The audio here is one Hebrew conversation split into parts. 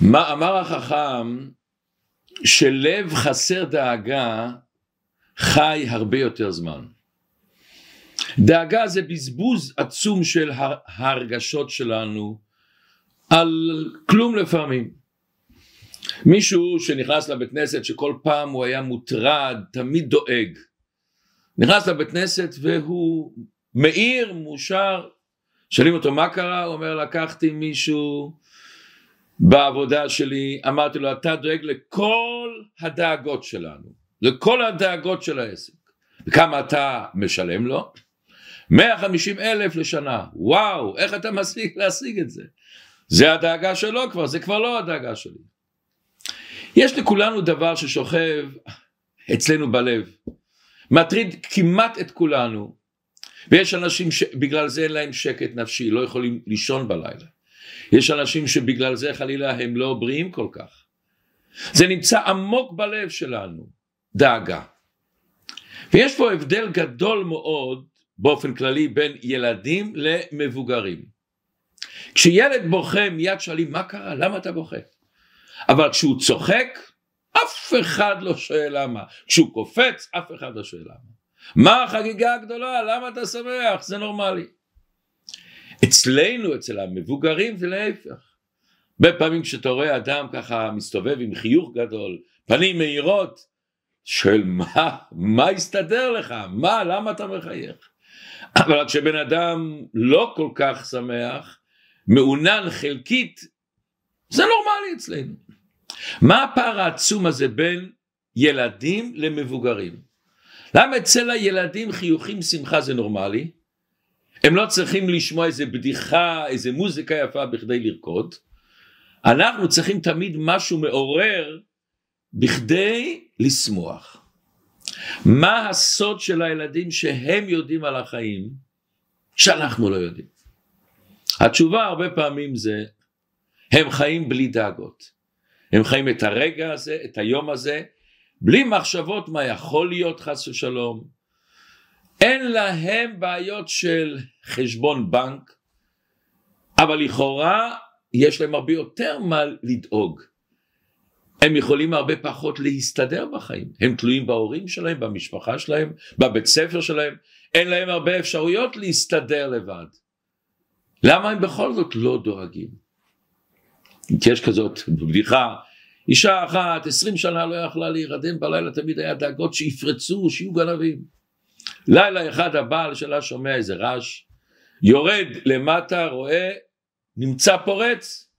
מה אמר החכם שלב חסר דאגה חי הרבה יותר זמן. דאגה זה בזבוז עצום של ההרגשות שלנו על כלום לפעמים. מישהו שנכנס לבית כנסת שכל פעם הוא היה מוטרד, תמיד דואג. נכנס לבית כנסת והוא מאיר, מאושר, שואלים אותו מה קרה, הוא אומר לקחתי מישהו בעבודה שלי, אמרתי לו אתה דואג לכל הדאגות שלנו, לכל הדאגות של העסק, וכמה אתה משלם לו? 150 אלף לשנה, וואו, איך אתה משיג להשיג את זה? זה הדאגה שלו כבר, זה כבר לא הדאגה שלי. יש לכולנו דבר ששוכב אצלנו בלב, מטריד כמעט את כולנו, ויש אנשים שבגלל זה אין להם שקט נפשי, לא יכולים לישון בלילה. יש אנשים שבגלל זה חלילה הם לא בריאים כל כך. זה נמצא עמוק בלב שלנו, דאגה. ויש פה הבדל גדול מאוד באופן כללי בין ילדים למבוגרים. כשילד בוכה מיד שואלים מה קרה, למה אתה בוכה? אבל כשהוא צוחק, אף אחד לא שואל למה. כשהוא קופץ, אף אחד לא שואל למה. מה החגיגה הגדולה? למה אתה שמח? זה נורמלי. אצלנו, אצל המבוגרים זה להפך. הרבה פעמים כשאתה רואה אדם ככה מסתובב עם חיוך גדול, פנים מהירות, שואל מה, מה הסתדר לך? מה, למה אתה מחייך? אבל כשבן אדם לא כל כך שמח, מעונן חלקית, זה נורמלי אצלנו. מה הפער העצום הזה בין ילדים למבוגרים? למה אצל הילדים חיוכים שמחה זה נורמלי? הם לא צריכים לשמוע איזה בדיחה, איזה מוזיקה יפה בכדי לרקוד. אנחנו צריכים תמיד משהו מעורר בכדי לשמוח. מה הסוד של הילדים שהם יודעים על החיים שאנחנו לא יודעים? התשובה הרבה פעמים זה הם חיים בלי דאגות. הם חיים את הרגע הזה, את היום הזה, בלי מחשבות מה יכול להיות חס ושלום. אין להם בעיות של חשבון בנק, אבל לכאורה יש להם הרבה יותר מה לדאוג. הם יכולים הרבה פחות להסתדר בחיים. הם תלויים בהורים שלהם, במשפחה שלהם, בבית ספר שלהם. אין להם הרבה אפשרויות להסתדר לבד. למה הם בכל זאת לא דואגים? יש כזאת בדיחה, אישה אחת עשרים שנה לא יכלה להירדם בלילה, תמיד היה דאגות שיפרצו, שיהיו גנבים. לילה אחד הבעל שלה שומע איזה רעש, יורד למטה, רואה, נמצא פורץ,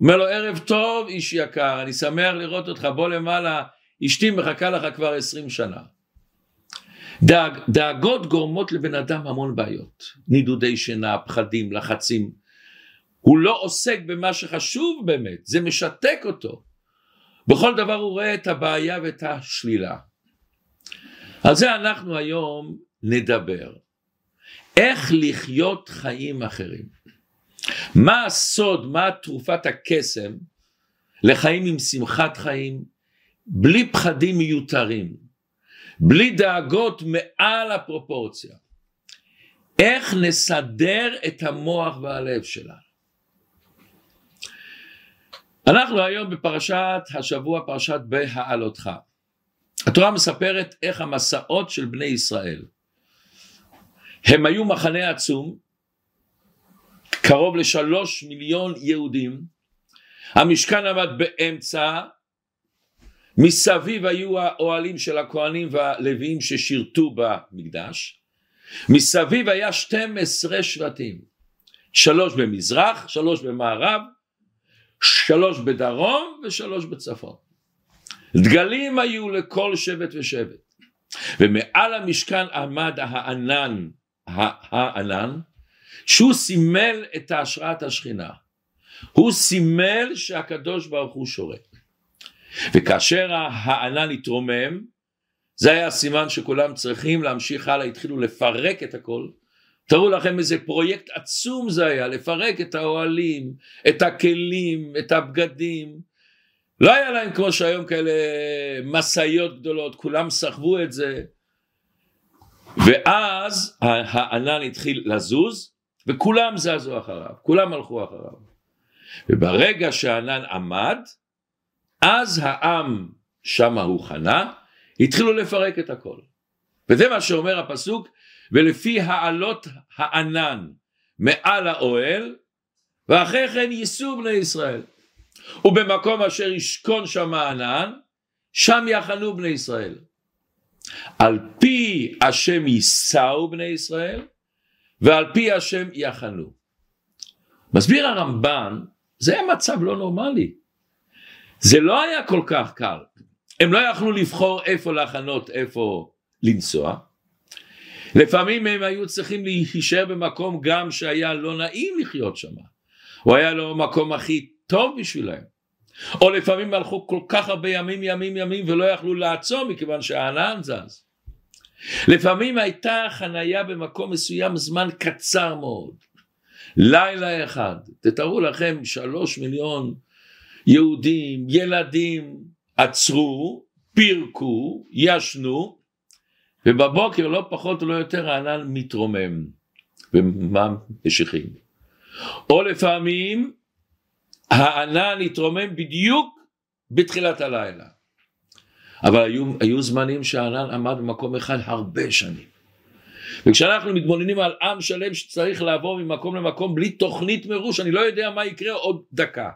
אומר לו ערב טוב איש יקר, אני שמח לראות אותך, בוא למעלה, אשתי מחכה לך כבר עשרים שנה. דאג, דאגות גורמות לבן אדם המון בעיות, נידודי שינה, פחדים, לחצים. הוא לא עוסק במה שחשוב באמת, זה משתק אותו. בכל דבר הוא רואה את הבעיה ואת השלילה. על זה אנחנו היום נדבר. איך לחיות חיים אחרים. מה הסוד, מה תרופת הקסם לחיים עם שמחת חיים, בלי פחדים מיותרים, בלי דאגות מעל הפרופורציה. איך נסדר את המוח והלב שלנו. אנחנו היום בפרשת השבוע, פרשת בהעלותך. התורה מספרת איך המסעות של בני ישראל. הם היו מחנה עצום, קרוב לשלוש מיליון יהודים, המשכן עמד באמצע, מסביב היו האוהלים של הכהנים והלוויים ששירתו במקדש, מסביב היה 12 שבטים, שלוש במזרח, שלוש במערב, שלוש בדרום ושלוש בצפון. דגלים היו לכל שבט ושבט, ומעל המשכן עמד הענן, הענן, שהוא סימל את השראת השכינה. הוא סימל שהקדוש ברוך הוא שורה. וכאשר הענן התרומם, זה היה הסימן שכולם צריכים להמשיך הלאה, התחילו לפרק את הכל. תראו לכם איזה פרויקט עצום זה היה, לפרק את האוהלים, את הכלים, את הבגדים. לא היה להם כמו שהיום כאלה משאיות גדולות, כולם סחבו את זה. ואז הענן התחיל לזוז, וכולם זזו אחריו, כולם הלכו אחריו. וברגע שהענן עמד, אז העם שמה הוא חנה, התחילו לפרק את הכל. וזה מה שאומר הפסוק, ולפי העלות הענן מעל האוהל, ואחרי כן ייסעו בני ישראל. ובמקום אשר ישכון שם הענן, שם יחנו בני ישראל. על פי השם יישאו בני ישראל, ועל פי השם יחנו. מסביר הרמב"ן, זה היה מצב לא נורמלי. זה לא היה כל כך קל. הם לא יכלו לבחור איפה לחנות, איפה לנסוע. לפעמים הם היו צריכים להישאר במקום גם שהיה לא נעים לחיות שם. הוא היה לו מקום הכי טוב בשבילם. או לפעמים הלכו כל כך הרבה ימים ימים ימים ולא יכלו לעצור מכיוון שהענן זז. לפעמים הייתה חנייה במקום מסוים זמן קצר מאוד. לילה אחד, תתארו לכם שלוש מיליון יהודים, ילדים, עצרו, פירקו, ישנו, ובבוקר לא פחות ולא יותר הענן מתרומם, ומה משיכים. או לפעמים הענן התרומם בדיוק בתחילת הלילה. אבל היו, היו זמנים שהענן עמד במקום אחד הרבה שנים. וכשאנחנו מתבוננים על עם שלם שצריך לעבור ממקום למקום בלי תוכנית מראש, אני לא יודע מה יקרה עוד דקה.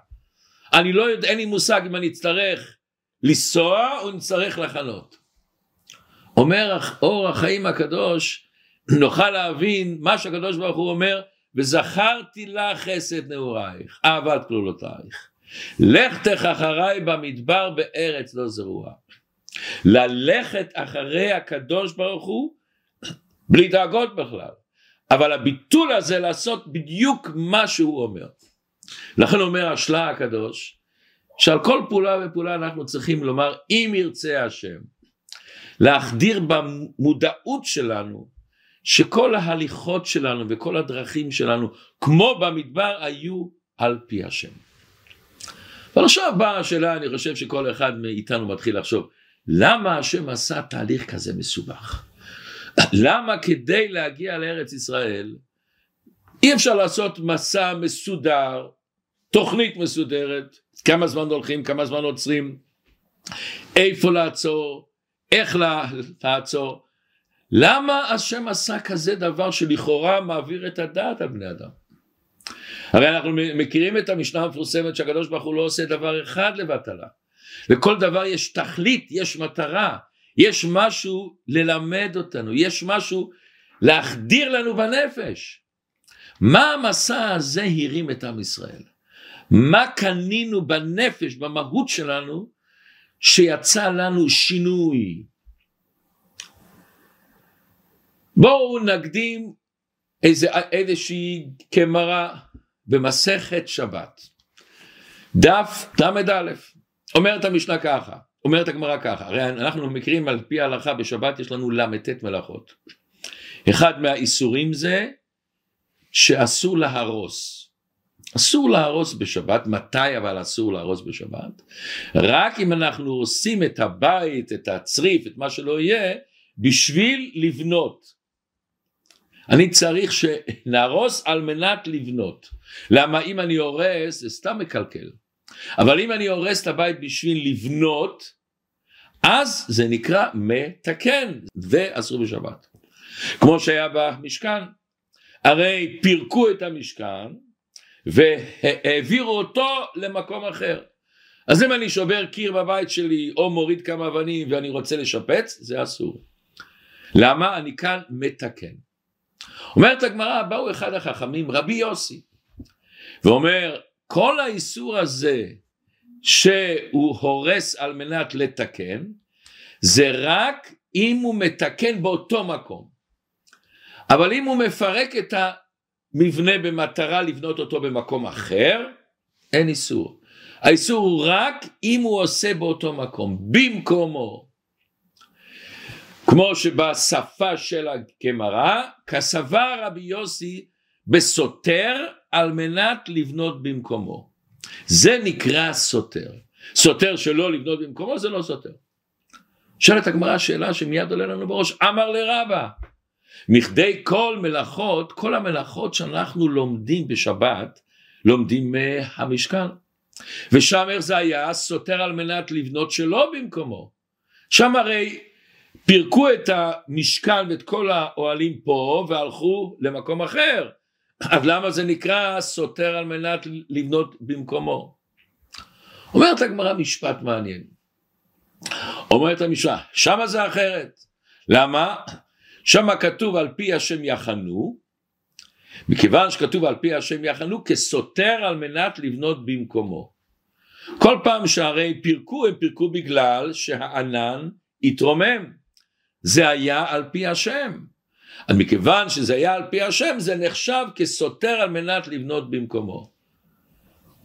אני לא יודע, אין לי מושג אם אני אצטרך לנסוע או נצטרך לחנות. אומר אור החיים הקדוש, נוכל להבין מה שהקדוש ברוך הוא אומר, וזכרתי לך חסד נעורייך, אהבת כלולותייך. לכתך אחריי במדבר בארץ לא זרועה. ללכת אחרי הקדוש ברוך הוא בלי דאגות בכלל. אבל הביטול הזה לעשות בדיוק מה שהוא אומר. לכן אומר השלה הקדוש, שעל כל פעולה ופעולה אנחנו צריכים לומר אם ירצה השם. להחדיר במודעות שלנו שכל ההליכות שלנו וכל הדרכים שלנו כמו במדבר היו על פי השם. אבל עכשיו באה השאלה, אני חושב שכל אחד מאיתנו מתחיל לחשוב, למה השם עשה תהליך כזה מסובך? למה כדי להגיע לארץ ישראל אי אפשר לעשות מסע מסודר, תוכנית מסודרת, כמה זמן הולכים, כמה זמן עוצרים, איפה לעצור, איך לעצור. למה השם עשה כזה דבר שלכאורה מעביר את הדעת על בני אדם? הרי אנחנו מכירים את המשנה המפורסמת שהקדוש ברוך הוא לא עושה דבר אחד לבטלה. לכל דבר יש תכלית, יש מטרה, יש משהו ללמד אותנו, יש משהו להחדיר לנו בנפש. מה המסע הזה הרים את עם ישראל? מה קנינו בנפש, במהות שלנו, שיצא לנו שינוי? בואו נקדים איזה, איזושהי קמרה במסכת שבת. דף ל"א, אומרת המשנה ככה, אומרת הגמרא ככה, הרי אנחנו מכירים על פי ההלכה בשבת יש לנו ל"ט מלאכות. אחד מהאיסורים זה שאסור להרוס. אסור להרוס בשבת, מתי אבל אסור להרוס בשבת? רק אם אנחנו עושים את הבית, את הצריף, את מה שלא יהיה, בשביל לבנות. אני צריך שנהרוס על מנת לבנות. למה אם אני הורס זה סתם מקלקל. אבל אם אני הורס את הבית בשביל לבנות, אז זה נקרא מתקן, ואסור בשבת. כמו שהיה במשכן, הרי פירקו את המשכן והעבירו אותו למקום אחר. אז אם אני שובר קיר בבית שלי או מוריד כמה אבנים ואני רוצה לשפץ, זה אסור. למה? אני כאן מתקן. אומרת הגמרא, באו אחד החכמים, רבי יוסי, ואומר, כל האיסור הזה שהוא הורס על מנת לתקן, זה רק אם הוא מתקן באותו מקום. אבל אם הוא מפרק את המבנה במטרה לבנות אותו במקום אחר, אין איסור. האיסור הוא רק אם הוא עושה באותו מקום, במקומו. כמו שבשפה של הגמרא, כסבר רבי יוסי בסותר על מנת לבנות במקומו. זה נקרא סותר. סותר שלא לבנות במקומו זה לא סותר. שואלת הגמרא שאלה שמיד עולה לנו בראש, אמר לרבה, מכדי כל מלאכות, כל המלאכות שאנחנו לומדים בשבת, לומדים מהמשכן. ושם איך זה היה? סותר על מנת לבנות שלא במקומו. שם הרי פירקו את המשכן ואת כל האוהלים פה והלכו למקום אחר. אז למה זה נקרא סותר על מנת לבנות במקומו? אומרת הגמרא משפט מעניין. אומרת המשנה, שמה זה אחרת. למה? שמה כתוב על פי השם יחנו, מכיוון שכתוב על פי השם יחנו כסותר על מנת לבנות במקומו. כל פעם שהרי פירקו הם פירקו בגלל שהענן התרומם. זה היה על פי השם. אז מכיוון שזה היה על פי השם זה נחשב כסותר על מנת לבנות במקומו.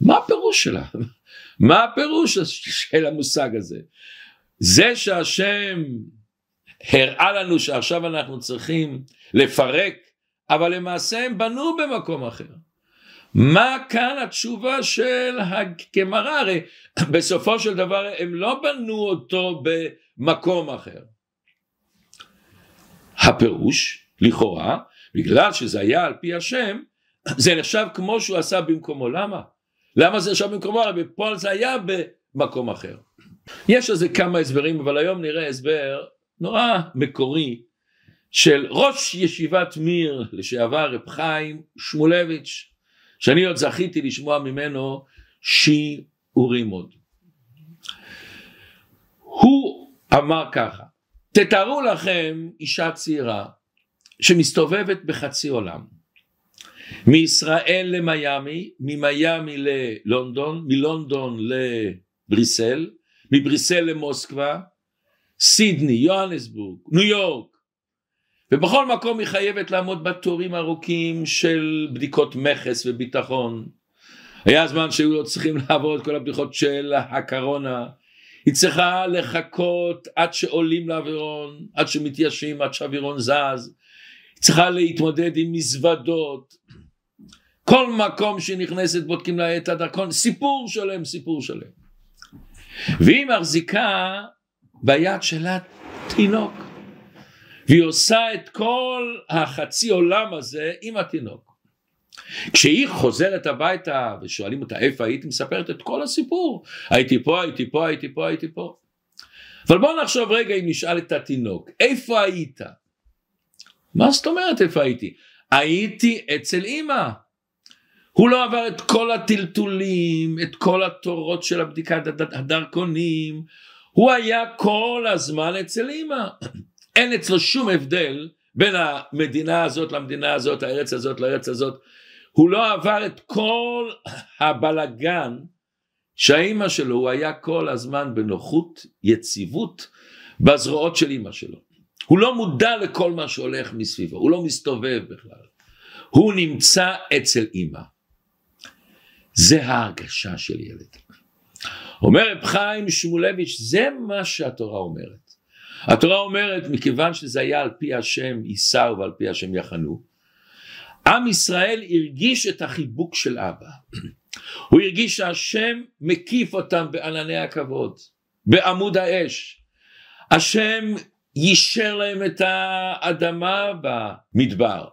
מה הפירוש שלה? מה הפירוש של המושג הזה? זה שהשם הראה לנו שעכשיו אנחנו צריכים לפרק, אבל למעשה הם בנו במקום אחר. מה כאן התשובה של הגמרא? הרי בסופו של דבר הם לא בנו אותו במקום אחר. הפירוש, לכאורה, בגלל שזה היה על פי השם, זה נחשב כמו שהוא עשה במקומו. למה? למה זה נחשב במקומו? הרי בפועל זה היה במקום אחר. יש לזה כמה הסברים, אבל היום נראה הסבר נורא מקורי של ראש ישיבת מיר לשעבר רב חיים שמואלביץ', שאני עוד זכיתי לשמוע ממנו שיעורים עוד. הוא אמר ככה, תתארו לכם אישה צעירה שמסתובבת בחצי עולם, מישראל למיאמי, ממיאמי ללונדון, מלונדון לבריסל, מבריסל למוסקבה, סידני, יוהנסבורג, ניו יורק, ובכל מקום היא חייבת לעמוד בתורים ארוכים של בדיקות מכס וביטחון. היה זמן שהיו לא צריכים לעבור את כל הבדיחות של הקורונה. היא צריכה לחכות עד שעולים לאווירון, עד שמתיישבים, עד שהאווירון זז. היא צריכה להתמודד עם מזוודות. כל מקום שהיא נכנסת בודקים לה את הדרכון, סיפור שלם, סיפור שלם. והיא מחזיקה ביד שלה תינוק. והיא עושה את כל החצי עולם הזה עם התינוק. כשהיא חוזרת הביתה ושואלים אותה איפה היית, היא מספרת את כל הסיפור. הייתי פה, הייתי פה, הייתי פה, הייתי פה. אבל בואו נחשוב רגע אם נשאל את התינוק, איפה היית? מה זאת אומרת איפה הייתי? הייתי אצל אימא. הוא לא עבר את כל הטלטולים, את כל התורות של הבדיקת הדרכונים, הוא היה כל הזמן אצל אימא. אין אצלו שום הבדל בין המדינה הזאת למדינה הזאת, הארץ הזאת לארץ הזאת. הוא לא עבר את כל הבלגן שהאימא שלו, הוא היה כל הזמן בנוחות, יציבות, בזרועות של אימא שלו. הוא לא מודע לכל מה שהולך מסביבו, הוא לא מסתובב בכלל. הוא נמצא אצל אימא. זה ההרגשה של ילד. אומר רב חיים שמואלביץ', זה מה שהתורה אומרת. התורה אומרת, מכיוון שזה היה על פי השם ייסר ועל פי השם יחנו, עם ישראל הרגיש את החיבוק של אבא. הוא הרגיש שהשם מקיף אותם בענני הכבוד, בעמוד האש. השם יישר להם את האדמה במדבר.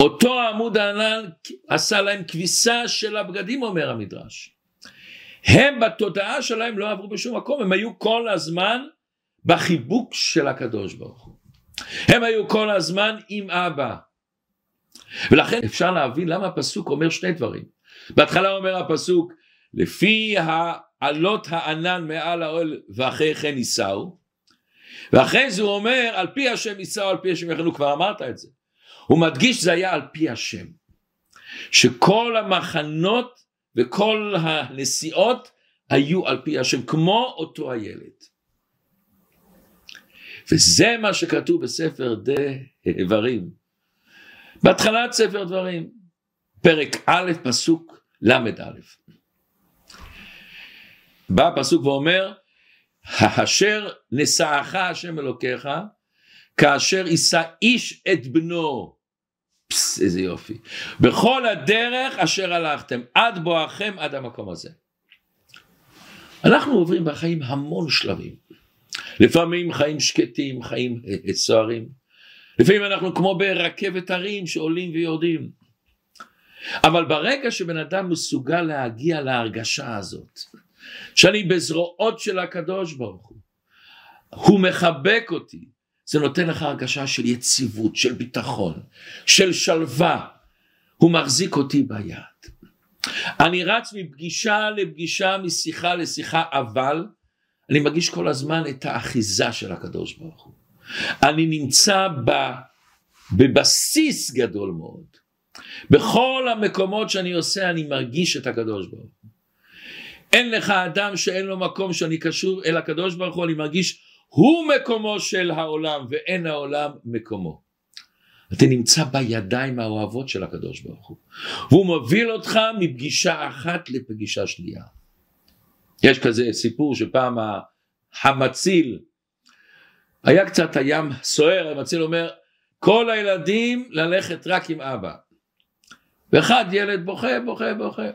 אותו עמוד הענן עשה להם כביסה של הבגדים אומר המדרש. הם בתודעה שלהם לא עברו בשום מקום, הם היו כל הזמן בחיבוק של הקדוש ברוך הוא. הם היו כל הזמן עם אבא. ולכן אפשר להבין למה הפסוק אומר שני דברים. בהתחלה אומר הפסוק, לפי העלות הענן מעל האוהל ואחרי כן יישאו, ואחרי זה הוא אומר, על פי השם יישאו, על פי השם יכנו, כבר אמרת את זה. הוא מדגיש שזה היה על פי השם. שכל המחנות וכל הנסיעות היו על פי השם, כמו אותו הילד. וזה מה שכתוב בספר דברים. בהתחלת ספר דברים, פרק א', פסוק ל"א. בא הפסוק ואומר, אשר נשאך השם אלוקיך, כאשר יישא איש את בנו פס, איזה יופי. בכל הדרך אשר הלכתם, עד בואכם עד המקום הזה. אנחנו עוברים בחיים המון שלבים. לפעמים חיים שקטים, חיים סוערים. לפעמים אנחנו כמו ברכבת הרים שעולים ויורדים. אבל ברגע שבן אדם מסוגל להגיע להרגשה הזאת, שאני בזרועות של הקדוש ברוך הוא, הוא מחבק אותי, זה נותן לך הרגשה של יציבות, של ביטחון, של שלווה, הוא מחזיק אותי ביד. אני רץ מפגישה לפגישה, משיחה לשיחה, אבל אני מרגיש כל הזמן את האחיזה של הקדוש ברוך הוא. אני נמצא ב, בבסיס גדול מאוד. בכל המקומות שאני עושה אני מרגיש את הקדוש ברוך הוא. אין לך אדם שאין לו מקום שאני קשור אל הקדוש ברוך הוא, אני מרגיש הוא מקומו של העולם ואין העולם מקומו. אתה נמצא בידיים האוהבות של הקדוש ברוך הוא והוא מוביל אותך מפגישה אחת לפגישה שנייה. יש כזה סיפור שפעם המציל היה קצת הים סוער המציל אומר כל הילדים ללכת רק עם אבא. ואחד ילד בוכה בוכה בוכה.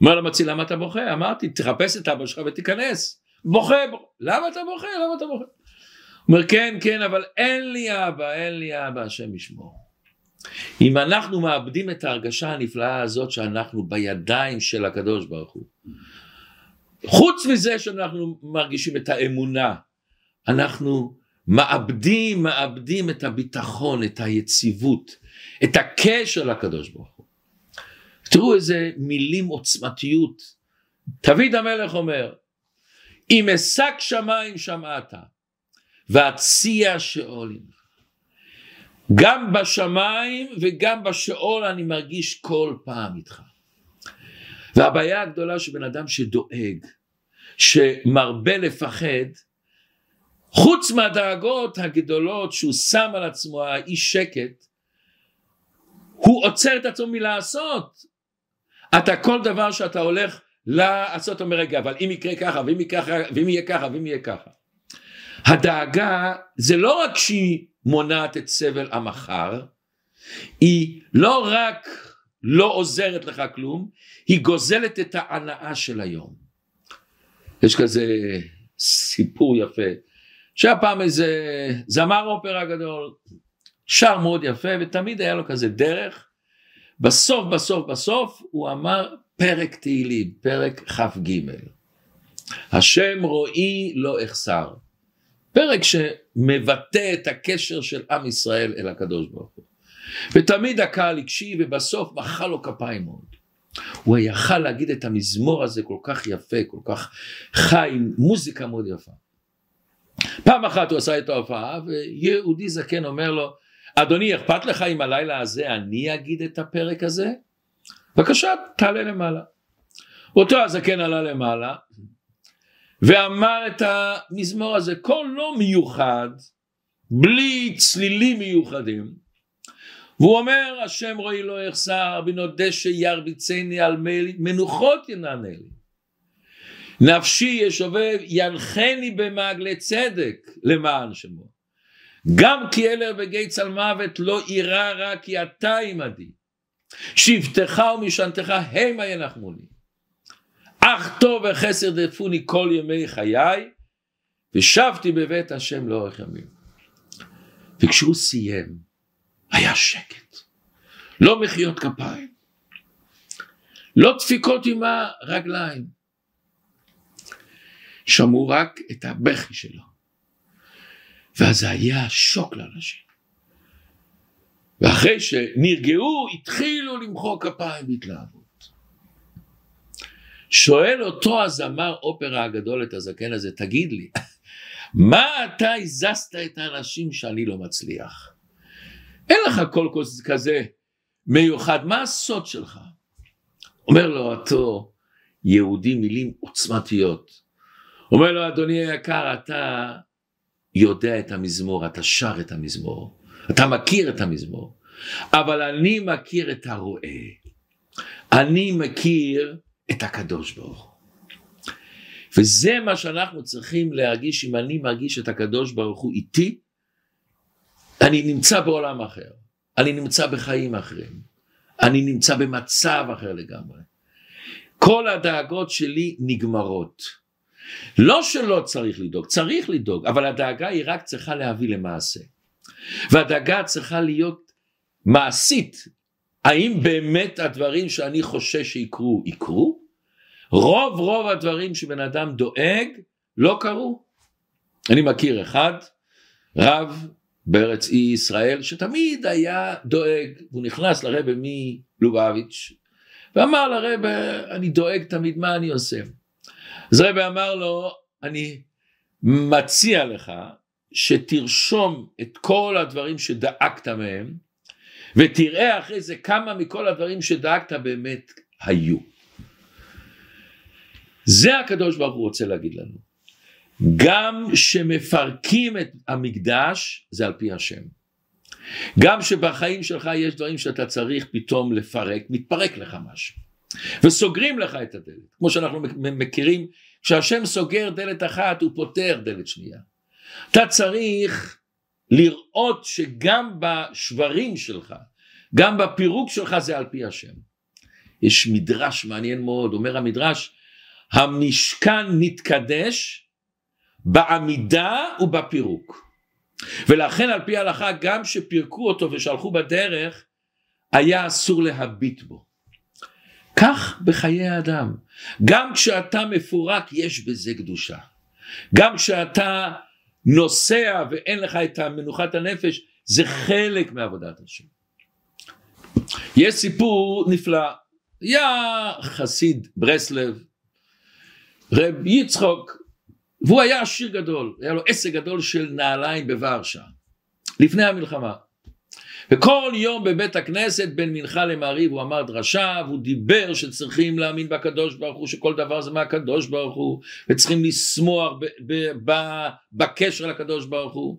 אומר למציל למה אתה בוכה? אמרתי תחפש את אבא שלך ותיכנס. בוכה, בוכה. למה אתה בוכה? למה אתה בוכה? אומר כן כן אבל אין לי אבא אין לי אבא השם ישמור. אם אנחנו מאבדים את ההרגשה הנפלאה הזאת שאנחנו בידיים של הקדוש ברוך הוא חוץ מזה שאנחנו מרגישים את האמונה אנחנו מאבדים מאבדים את הביטחון את היציבות את הקשר לקדוש ברוך הוא תראו איזה מילים עוצמתיות דוד המלך אומר אם אשק שמיים שמעת והציע שאול עמך. גם בשמיים וגם בשאול אני מרגיש כל פעם איתך. והבעיה הגדולה שבן אדם שדואג, שמרבה לפחד, חוץ מהדאגות הגדולות שהוא שם על עצמו האיש שקט, הוא עוצר את עצמו מלעשות. אתה כל דבר שאתה הולך לעשות, אומר רגע, אבל אם יקרה ככה, ואם ככה, ואם יהיה ככה, ואם יהיה ככה. הדאגה זה לא רק שהיא מונעת את סבל המחר, היא לא רק לא עוזרת לך כלום, היא גוזלת את ההנאה של היום. יש כזה סיפור יפה, שהיה פעם איזה זמר אופרה גדול, שר מאוד יפה ותמיד היה לו כזה דרך, בסוף בסוף בסוף הוא אמר פרק תהילים, פרק כ"ג, השם רואי לא אחסר. פרק שמבטא את הקשר של עם ישראל אל הקדוש ברוך הוא. ותמיד הקהל הקשיב ובסוף מחא לו כפיים מאוד. הוא יכל להגיד את המזמור הזה כל כך יפה, כל כך חי, מוזיקה מאוד יפה. פעם אחת הוא עשה את ההופעה ויהודי זקן אומר לו, אדוני אכפת לך אם הלילה הזה אני אגיד את הפרק הזה? בבקשה תעלה למעלה. אותו הזקן עלה למעלה ואמר את המזמור הזה, קול לא מיוחד, בלי צלילים מיוחדים. והוא אומר, השם רואי לא יחסר, בנו דשא ירביצני על מנוחות ינענה לי. נפשי ישובב, ינחני במעגלי צדק למען שמו. גם כי אלר בגי צל מוות לא אירע רע כי אתה עמדי. שבטך ומשענתך המה ינחמו לי. אך טוב וחסר דפוני כל ימי חיי, ושבתי בבית השם לאורך ימים. וכשהוא סיים, היה שקט. לא מחיאות כפיים, לא דפיקות עם הרגליים. שמעו רק את הבכי שלו. ואז זה היה שוק לאנשים. ואחרי שנרגעו, התחילו למחוא כפיים בהתלהבות. שואל אותו הזמר אופרה הגדול את הזקן הזה, תגיד לי, מה אתה הזזת את האנשים שאני לא מצליח? אין לך קול כזה מיוחד, מה הסוד שלך? אומר לו אותו יהודי מילים עוצמתיות. אומר לו אדוני היקר אתה יודע את המזמור, אתה שר את המזמור, אתה מכיר את המזמור, אבל אני מכיר את הרועה, אני מכיר את הקדוש ברוך הוא. וזה מה שאנחנו צריכים להרגיש אם אני מרגיש את הקדוש ברוך הוא איתי, אני נמצא בעולם אחר, אני נמצא בחיים אחרים, אני נמצא במצב אחר לגמרי. כל הדאגות שלי נגמרות. לא שלא צריך לדאוג, צריך לדאוג, אבל הדאגה היא רק צריכה להביא למעשה. והדאגה צריכה להיות מעשית, האם באמת הדברים שאני חושש שיקרו, יקרו? רוב רוב הדברים שבן אדם דואג לא קרו. אני מכיר אחד, רב בארץ אי ישראל, שתמיד היה דואג, הוא נכנס לרבה מלובביץ', ואמר לרבה, אני דואג תמיד, מה אני עושה? אז רבה אמר לו, אני מציע לך שתרשום את כל הדברים שדאגת מהם, ותראה אחרי זה כמה מכל הדברים שדאגת באמת היו. זה הקדוש ברוך הוא רוצה להגיד לנו. גם שמפרקים את המקדש זה על פי השם. גם שבחיים שלך יש דברים שאתה צריך פתאום לפרק, מתפרק לך משהו. וסוגרים לך את הדלת. כמו שאנחנו מכירים, כשהשם סוגר דלת אחת הוא פותח דלת שנייה. אתה צריך לראות שגם בשברים שלך, גם בפירוק שלך זה על פי השם. יש מדרש מעניין מאוד, אומר המדרש, המשכן נתקדש בעמידה ובפירוק. ולכן על פי ההלכה גם שפירקו אותו ושלחו בדרך היה אסור להביט בו. כך בחיי האדם. גם כשאתה מפורק יש בזה קדושה. גם כשאתה נוסע ואין לך את מנוחת הנפש זה חלק מעבודת השם. יש סיפור נפלא. היה חסיד ברסלב, רב יצחוק והוא היה עשיר גדול, היה לו עסק גדול של נעליים בוורשה, לפני המלחמה. וכל יום בבית הכנסת בין מנחה למעריב הוא אמר דרשה והוא דיבר שצריכים להאמין בקדוש ברוך הוא שכל דבר זה מהקדוש ברוך הוא וצריכים לשמוח בקשר לקדוש ברוך הוא.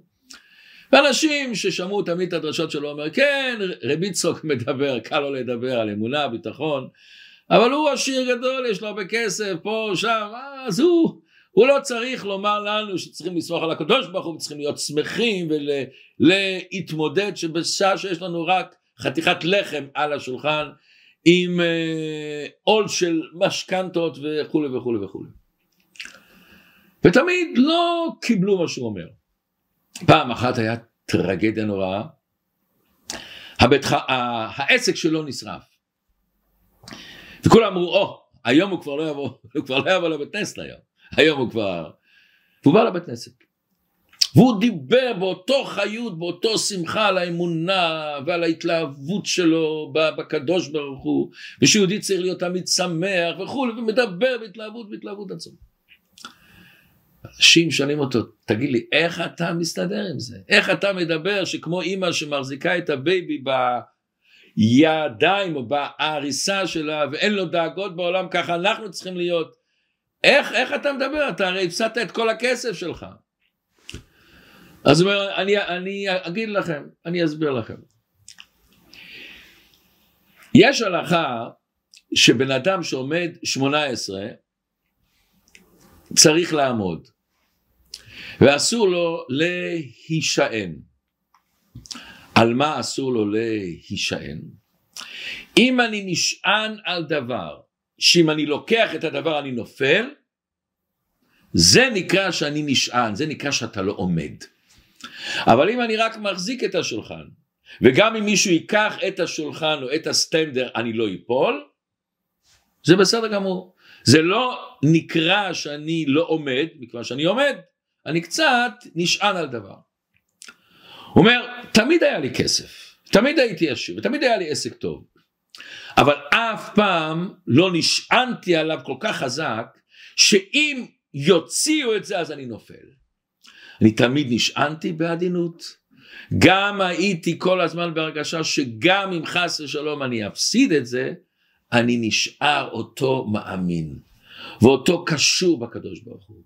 ואנשים ששמעו תמיד את הדרשות שלו אומר כן רבי צוק מדבר קל לו לדבר על אמונה ביטחון אבל הוא עשיר גדול יש לו הרבה כסף פה שם אז הוא הוא לא צריך לומר לנו שצריכים לסמוך על הקדוש ברוך הוא וצריכים להיות שמחים ולהתמודד שבשעה שיש לנו רק חתיכת לחם על השולחן עם אה, עול של משכנתות וכולי וכולי וכולי. ותמיד לא קיבלו מה שהוא אומר. פעם אחת היה טרגדיה נוראה, הבית, העסק שלו נשרף. וכולם אמרו, או, oh, היום הוא כבר לא יבוא, הוא כבר לא יבוא לבית כנסת היום. היום הוא כבר... והוא בא לבית כנסת. והוא דיבר באותו חיות, באותו שמחה על האמונה ועל ההתלהבות שלו בקדוש ברוך הוא, ושיהודי צריך להיות תמיד שמח וכולי, ומדבר בהתלהבות, בהתלהבות עצמה. אנשים שואלים אותו, תגיד לי, איך אתה מסתדר עם זה? איך אתה מדבר שכמו אימא שמחזיקה את ה baby בידיים או בעריסה שלה ואין לו דאגות בעולם, ככה אנחנו צריכים להיות. איך, איך אתה מדבר? אתה הרי הפסדת את כל הכסף שלך. אז הוא אומר, אני, אני אגיד לכם, אני אסביר לכם. יש הלכה שבן אדם שעומד 18 צריך לעמוד ואסור לו להישען. על מה אסור לו להישען? אם אני נשען על דבר שאם אני לוקח את הדבר אני נופל, זה נקרא שאני נשען, זה נקרא שאתה לא עומד. אבל אם אני רק מחזיק את השולחן, וגם אם מישהו ייקח את השולחן או את הסטנדר אני לא איפול, זה בסדר גמור. זה לא נקרא שאני לא עומד, מכיוון שאני עומד, אני קצת נשען על דבר. הוא אומר, תמיד היה לי כסף, תמיד הייתי עשיר, ותמיד היה לי עסק טוב. אבל אף פעם לא נשענתי עליו כל כך חזק, שאם יוציאו את זה אז אני נופל. אני תמיד נשענתי בעדינות, גם הייתי כל הזמן בהרגשה שגם אם חס ושלום אני אפסיד את זה, אני נשאר אותו מאמין, ואותו קשור בקדוש ברוך הוא.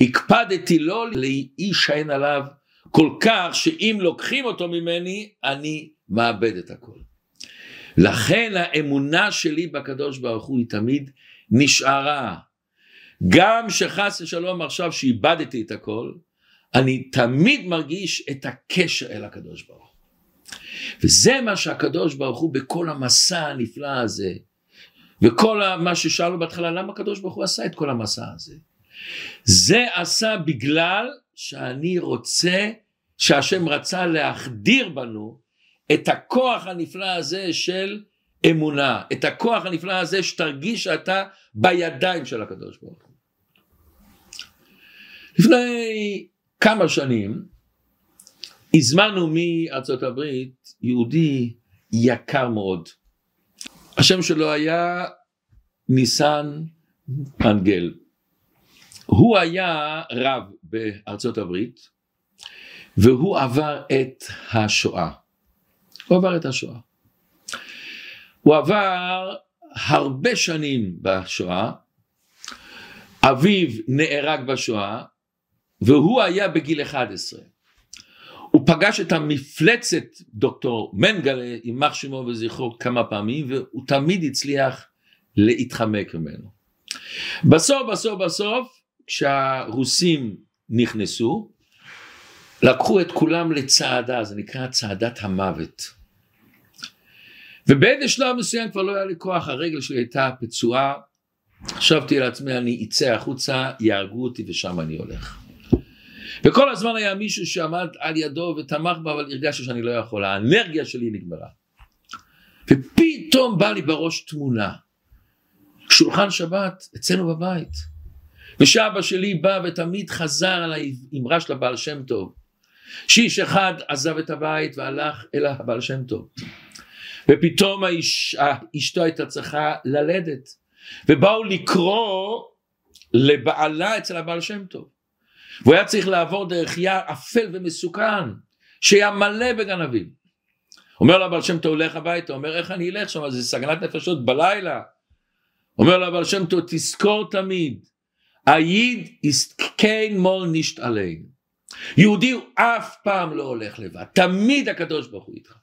הקפדתי לא להישען עליו כל כך שאם לוקחים אותו ממני, אני מאבד את הכל. לכן האמונה שלי בקדוש ברוך הוא היא תמיד נשארה. גם שחס ושלום עכשיו שאיבדתי את הכל, אני תמיד מרגיש את הקשר אל הקדוש ברוך הוא. וזה מה שהקדוש ברוך הוא בכל המסע הנפלא הזה, וכל מה ששאלנו בהתחלה, למה הקדוש ברוך הוא עשה את כל המסע הזה? זה עשה בגלל שאני רוצה, שהשם רצה להחדיר בנו את הכוח הנפלא הזה של אמונה, את הכוח הנפלא הזה שתרגיש שאתה בידיים של הקדוש ברוך הוא. לפני כמה שנים הזמנו מארצות הברית יהודי יקר מאוד. השם שלו היה ניסן אנגל. הוא היה רב בארצות הברית והוא עבר את השואה. הוא עבר את השואה. הוא עבר הרבה שנים בשואה, אביו נהרג בשואה והוא היה בגיל 11. הוא פגש את המפלצת דוקטור מנגלה, יימח שמו וזכרו כמה פעמים והוא תמיד הצליח להתחמק ממנו. בסוף בסוף בסוף כשהרוסים נכנסו לקחו את כולם לצעדה, זה נקרא צעדת המוות. ובאיזה שלב מסוים כבר לא היה לי כוח, הרגל שלי הייתה פצועה, חשבתי לעצמי אני אצא החוצה, יהרגו אותי ושם אני הולך. וכל הזמן היה מישהו שעמד על ידו ותמך בה, אבל הרגשתי שאני לא יכול, האנרגיה שלי נגמרה. ופתאום בא לי בראש תמונה, שולחן שבת אצלנו בבית, ושאבא שלי בא ותמיד חזר על האמרה של הבעל שם טוב, שאיש אחד עזב את הבית והלך אל הבעל שם טוב. ופתאום האיש, אשתו הייתה צריכה ללדת, ובאו לקרוא לבעלה אצל הבעל שם טוב. והוא היה צריך לעבור דרך יער אפל ומסוכן, שהיה מלא בגנבים. אומר לו הבעל שם טוב, לך הביתה, אומר איך אני אלך שם, זה סגנת נפשות בלילה. אומר לו הבעל שם טוב, תזכור תמיד, אייד איסקיין מול נשתעלן. יהודי הוא אף פעם לא הולך לבד, תמיד הקדוש ברוך הוא איתך.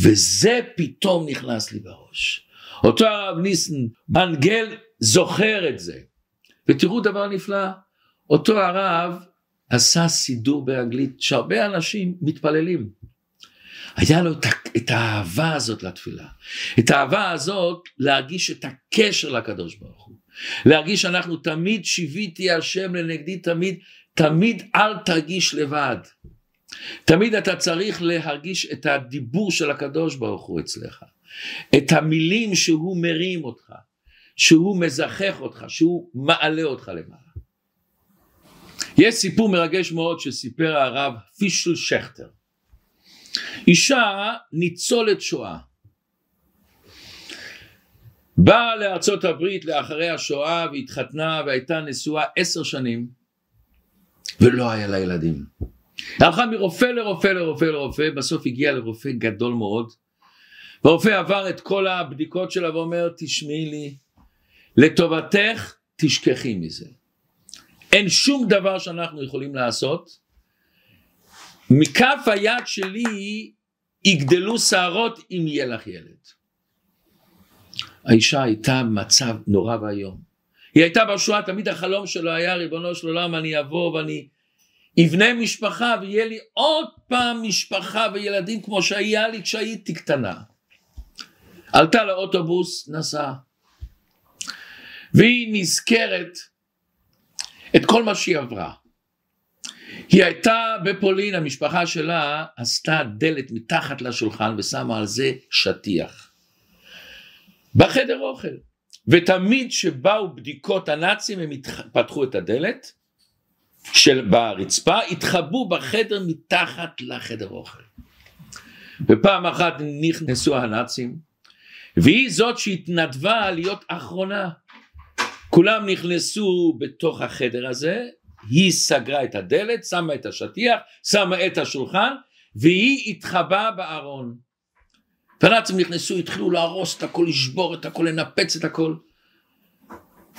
וזה פתאום נכנס לי בראש. אותו הרב ניסן מנגל זוכר את זה. ותראו דבר נפלא, אותו הרב עשה סידור באנגלית שהרבה אנשים מתפללים. היה לו את האהבה הזאת לתפילה, את האהבה הזאת להרגיש את הקשר לקדוש ברוך הוא, להרגיש שאנחנו תמיד שיוויתי השם לנגדי תמיד, תמיד אל תרגיש לבד, תמיד אתה צריך להרגיש את הדיבור של הקדוש ברוך הוא אצלך, את המילים שהוא מרים אותך, שהוא מזכך אותך, שהוא מעלה אותך למעלה. יש סיפור מרגש מאוד שסיפר הרב פישל שכטר. אישה ניצולת שואה. באה לארצות הברית לאחרי השואה והתחתנה והייתה נשואה עשר שנים ולא היה לה ילדים. הלכה מרופא לרופא לרופא לרופא, בסוף הגיעה לרופא גדול מאוד, והרופא עבר את כל הבדיקות שלה ואומר תשמעי לי, לטובתך תשכחי מזה. אין שום דבר שאנחנו יכולים לעשות. מכף היד שלי יגדלו שערות אם יהיה לך ילד. האישה הייתה במצב נורא ואיום. היא הייתה בשואה, תמיד החלום שלו היה ריבונו של עולם אני אבוא ואני אבנה משפחה ויהיה לי עוד פעם משפחה וילדים כמו שהיה לי כשהייתי קטנה. עלתה לאוטובוס, נסעה. והיא נזכרת את כל מה שהיא עברה. היא הייתה בפולין, המשפחה שלה עשתה דלת מתחת לשולחן ושמה על זה שטיח. בחדר אוכל. ותמיד כשבאו בדיקות הנאצים הם פתחו את הדלת של ברצפה, התחבאו בחדר מתחת לחדר אוכל. ופעם אחת נכנסו הנאצים, והיא זאת שהתנדבה להיות אחרונה. כולם נכנסו בתוך החדר הזה, היא סגרה את הדלת, שמה את השטיח, שמה את השולחן, והיא התחבאה בארון. והנאצים נכנסו, התחילו להרוס את הכל, לשבור את הכל, לנפץ את הכל.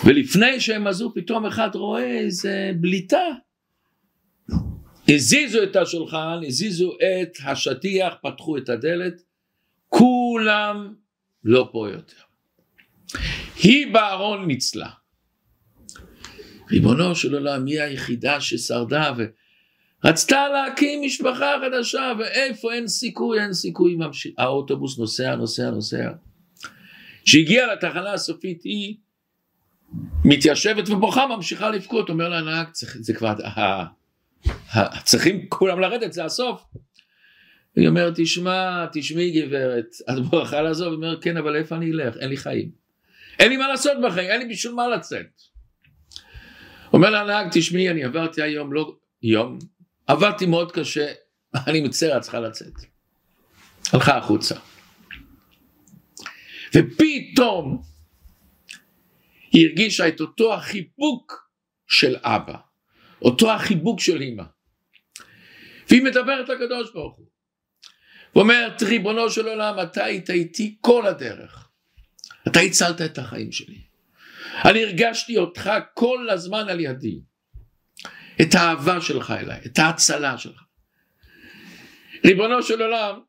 ולפני שהם עזו, פתאום אחד רואה איזה בליטה. הזיזו את השולחן, הזיזו את השטיח, פתחו את הדלת, כולם לא פה יותר. היא בארון ניצלה. ריבונו של עולם היא היחידה ששרדה ורצתה להקים משפחה חדשה ואיפה אין סיכוי אין סיכוי ממשיך האוטובוס נוסע נוסע נוסע כשהגיעה לתחנה הסופית היא מתיישבת ובוכה ממשיכה לבכות אומר לנהג זה כבר צריכים כולם לרדת זה הסוף היא אומרת, תשמע, תשמעי גברת, את ברכה לעזוב, היא אומרת, כן, אבל איפה אני אלך? אין לי חיים. אין לי מה לעשות בחיים, אין לי בשביל מה לצאת. אומר לנהג, תשמעי, אני עברתי היום, לא יום, עבדתי מאוד קשה, אני מצטער, את צריכה לצאת. הלכה החוצה. ופתאום היא הרגישה את אותו החיבוק של אבא, אותו החיבוק של אמא. והיא מדברת לקדוש ברוך הוא. ואומרת, ריבונו של עולם, אתה היית איתי כל הדרך. אתה הצלת את החיים שלי. אני הרגשתי אותך כל הזמן על ידי. את האהבה שלך אליי, את ההצלה שלך. ריבונו של עולם,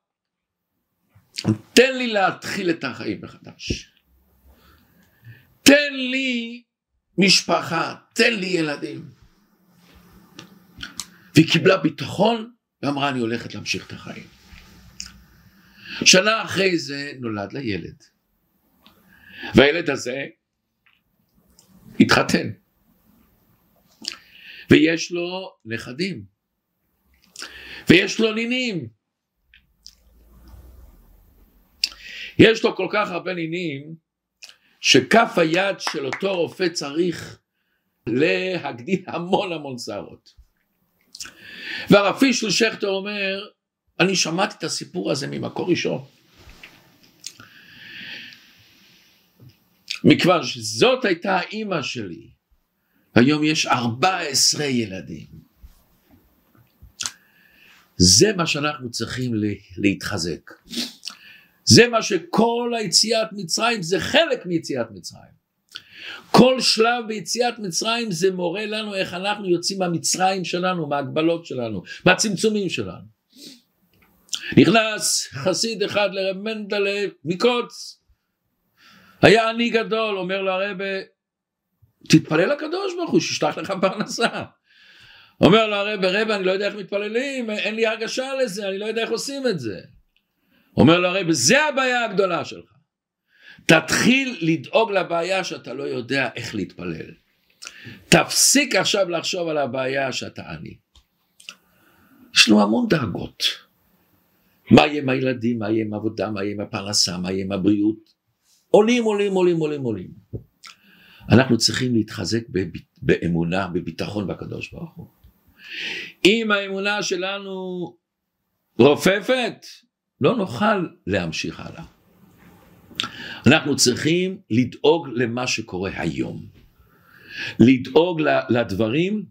תן לי להתחיל את החיים מחדש. תן לי משפחה, תן לי ילדים. והיא קיבלה ביטחון ואמרה אני הולכת להמשיך את החיים. שנה אחרי זה נולד לה ילד. והילד הזה התחתן. ויש לו נכדים. ויש לו נינים. יש לו כל כך הרבה נינים שכף היד של אותו רופא צריך להגדיל המון המון שערות. והרב פישל שכטר אומר, אני שמעתי את הסיפור הזה ממקור ראשון. מכיוון שזאת הייתה האימא שלי, היום יש 14 ילדים. זה מה שאנחנו צריכים להתחזק. זה מה שכל היציאת מצרים זה חלק מיציאת מצרים. כל שלב ביציאת מצרים זה מורה לנו איך אנחנו יוצאים מהמצרים שלנו, מההגבלות שלנו, מהצמצומים שלנו. נכנס חסיד אחד לרב מנדלה מקוץ, היה עני גדול, אומר לו הרבה, תתפלל לקדוש ברוך הוא, שישלח לך פרנסה. אומר לו הרבה, רבה, אני לא יודע איך מתפללים, אין לי הרגשה לזה, אני לא יודע איך עושים את זה. אומר לו הרבה, זה הבעיה הגדולה שלך. תתחיל לדאוג לבעיה שאתה לא יודע איך להתפלל. תפסיק עכשיו לחשוב על הבעיה שאתה עני. יש לנו המון דאגות. מה יהיה עם הילדים, מה יהיה עם העבודה, מה יהיה עם הפרנסה, מה יהיה עם הבריאות. עולים, עולים, עולים, עולים, עולים. אנחנו צריכים להתחזק באמונה, בביטחון בקדוש ברוך הוא. אם האמונה שלנו רופפת, לא נוכל להמשיך הלאה. אנחנו צריכים לדאוג למה שקורה היום. לדאוג לדברים,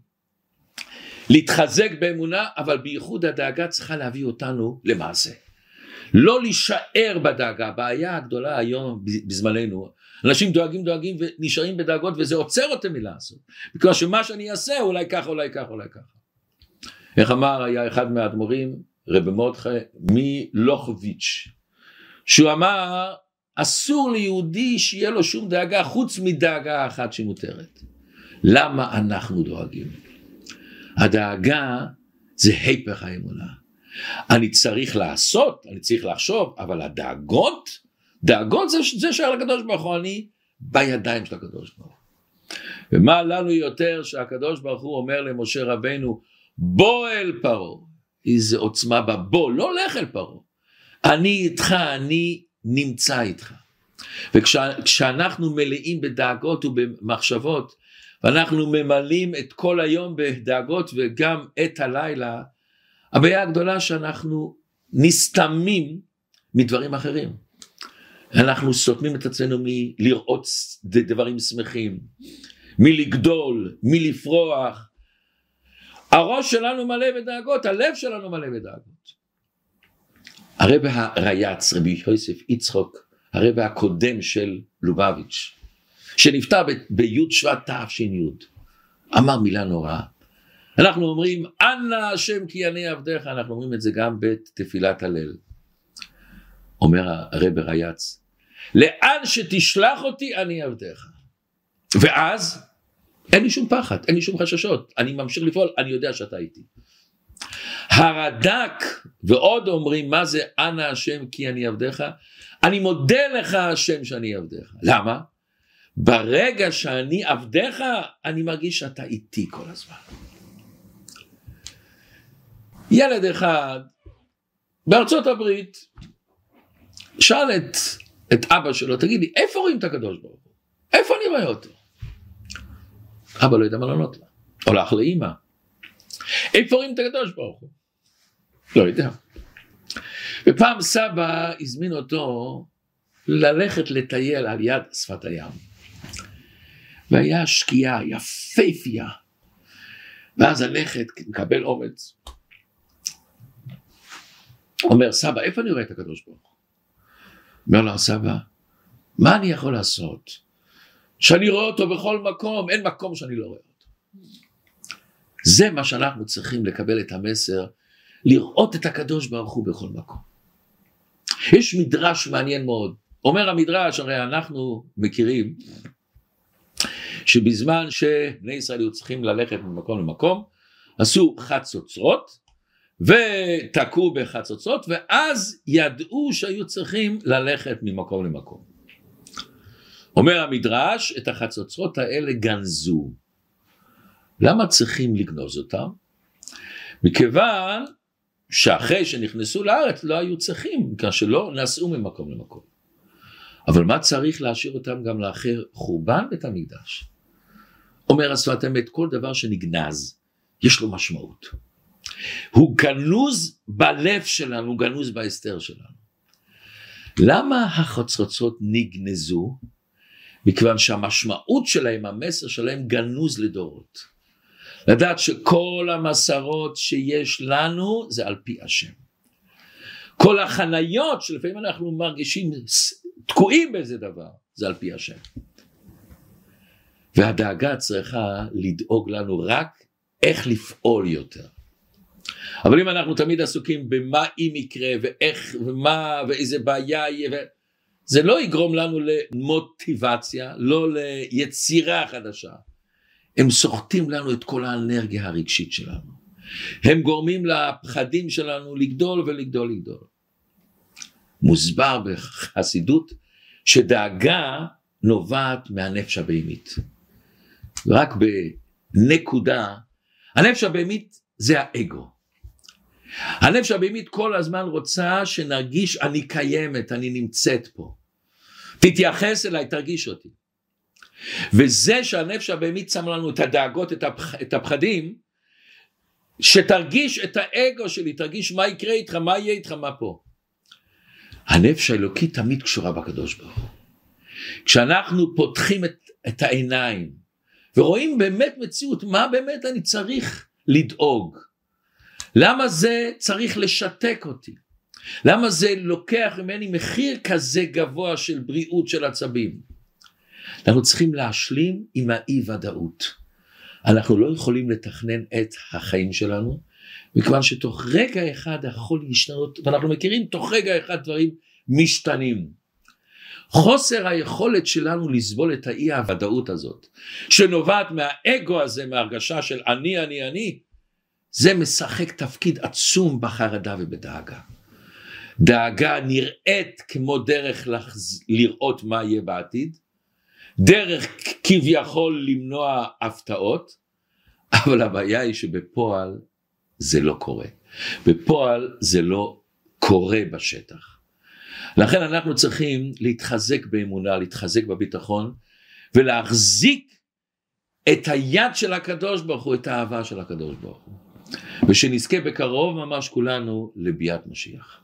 להתחזק באמונה, אבל בייחוד הדאגה צריכה להביא אותנו למעשה. לא להישאר בדאגה, הבעיה הגדולה היום בזמננו, אנשים דואגים דואגים ונשארים בדאגות וזה עוצר אותם מלעשות. בגלל שמה שאני אעשה אולי ככה אולי ככה אולי ככה. איך אמר היה אחד מהאדמו"רים רבי מרדכי מלוכביץ' שהוא אמר אסור ליהודי שיהיה לו שום דאגה חוץ מדאגה אחת שמותרת. למה אנחנו דואגים? הדאגה זה היפך האמונה. אני צריך לעשות, אני צריך לחשוב, אבל הדאגות, דאגות זה, זה של הקדוש ברוך הוא, אני בידיים של הקדוש ברוך הוא. ומה לנו יותר שהקדוש ברוך הוא אומר למשה רבנו, בוא אל פרעה, איזה עוצמה בבוא, לא לך אל פרעה. אני איתך, אני נמצא איתך. וכשאנחנו מלאים בדאגות ובמחשבות, ואנחנו ממלאים את כל היום בדאגות וגם את הלילה, הבעיה הגדולה שאנחנו נסתמים מדברים אחרים. אנחנו סותמים את עצמנו מלראות דברים שמחים, מלגדול, מלפרוח. הראש שלנו מלא בדאגות, הלב שלנו מלא בדאגות. הרב הרייץ, רבי יוסף יצחוק, הרב הקודם של לובביץ', שנפטר בי' שבט תש"י, אמר מילה נוראה. אנחנו אומרים, אנא השם כי אני עבדיך, אנחנו אומרים את זה גם בתפילת הלל. אומר הרב רייץ, לאן שתשלח אותי אני עבדיך. ואז אין לי שום פחד, אין לי שום חששות, אני ממשיך לפעול, אני יודע שאתה איתי. הרד"ק ועוד אומרים מה זה אנא השם כי אני עבדיך, אני מודה לך השם שאני עבדיך. למה? ברגע שאני עבדיך אני מרגיש שאתה איתי כל הזמן. ילד אחד בארצות הברית, שאל את, את אבא שלו, תגיד לי, איפה רואים את הקדוש ברוך הוא? איפה אני רואה אותו? אבא לא יודע מה לענות לה. הולך לאימא. איפה רואים את הקדוש ברוך הוא? לא יודע. ופעם סבא הזמין אותו ללכת לטייל על יד שפת הים. והיה שקיעה יפהפייה. ואז הלכת, מקבל אומץ. אומר, סבא, איפה אני רואה את הקדוש ברוך הוא? אומר לו, סבא, מה אני יכול לעשות? שאני רואה אותו בכל מקום, אין מקום שאני לא רואה אותו. זה מה שאנחנו צריכים לקבל את המסר, לראות את הקדוש ברוך הוא בכל מקום. יש מדרש מעניין מאוד. אומר המדרש, הרי אנחנו מכירים שבזמן שבני ישראל היו צריכים ללכת ממקום למקום, עשו חצוצרות ותקעו בחצוצרות ואז ידעו שהיו צריכים ללכת ממקום למקום. אומר המדרש, את החצוצרות האלה גנזו. למה צריכים לגנוז אותם? מכיוון שאחרי שנכנסו לארץ לא היו צריכים, כאשר לא נסעו ממקום למקום. אבל מה צריך להשאיר אותם גם לאחר חורבן בית המקדש? אומר השפת אמת, כל דבר שנגנז, יש לו משמעות. הוא גנוז בלב שלנו, הוא גנוז בהסתר שלנו. למה החצוצרות נגנזו? מכיוון שהמשמעות שלהם, המסר שלהם גנוז לדורות. לדעת שכל המסרות שיש לנו זה על פי השם. כל החניות שלפעמים אנחנו מרגישים תקועים באיזה דבר, זה על פי השם. והדאגה צריכה לדאוג לנו רק איך לפעול יותר. אבל אם אנחנו תמיד עסוקים במה אם יקרה ואיך ומה ואיזה בעיה יהיה זה לא יגרום לנו למוטיבציה, לא ליצירה חדשה. הם סוחטים לנו את כל האנרגיה הרגשית שלנו. הם גורמים לפחדים שלנו לגדול ולגדול לגדול. מוסבר בחסידות שדאגה נובעת מהנפש הבהמית. רק בנקודה, הנפש הבהמית זה האגו. הנפש הבהמית כל הזמן רוצה שנרגיש אני קיימת, אני נמצאת פה. תתייחס אליי, תרגיש אותי. וזה שהנפש הבהמית שם לנו את הדאגות, את, הפח, את הפחדים, שתרגיש את האגו שלי, תרגיש מה יקרה איתך, מה יהיה איתך, מה פה. הנפש האלוקית תמיד קשורה בקדוש ברוך. כשאנחנו פותחים את, את העיניים ורואים באמת מציאות, מה באמת אני צריך לדאוג? למה זה צריך לשתק אותי? למה זה לוקח ממני מחיר כזה גבוה של בריאות של עצבים? אנחנו צריכים להשלים עם האי ודאות. אנחנו לא יכולים לתכנן את החיים שלנו, מכיוון שתוך רגע אחד יכול להשתנות, ואנחנו מכירים תוך רגע אחד דברים משתנים. חוסר היכולת שלנו לסבול את האי הוודאות הזאת, שנובעת מהאגו הזה, מהרגשה של אני, אני, אני, זה משחק תפקיד עצום בחרדה ובדאגה. דאגה נראית כמו דרך לחז... לראות מה יהיה בעתיד, דרך כביכול למנוע הפתעות, אבל הבעיה היא שבפועל זה לא קורה. בפועל זה לא קורה בשטח. לכן אנחנו צריכים להתחזק באמונה, להתחזק בביטחון ולהחזיק את היד של הקדוש ברוך הוא, את האהבה של הקדוש ברוך הוא. ושנזכה בקרוב ממש כולנו לביאת משיח.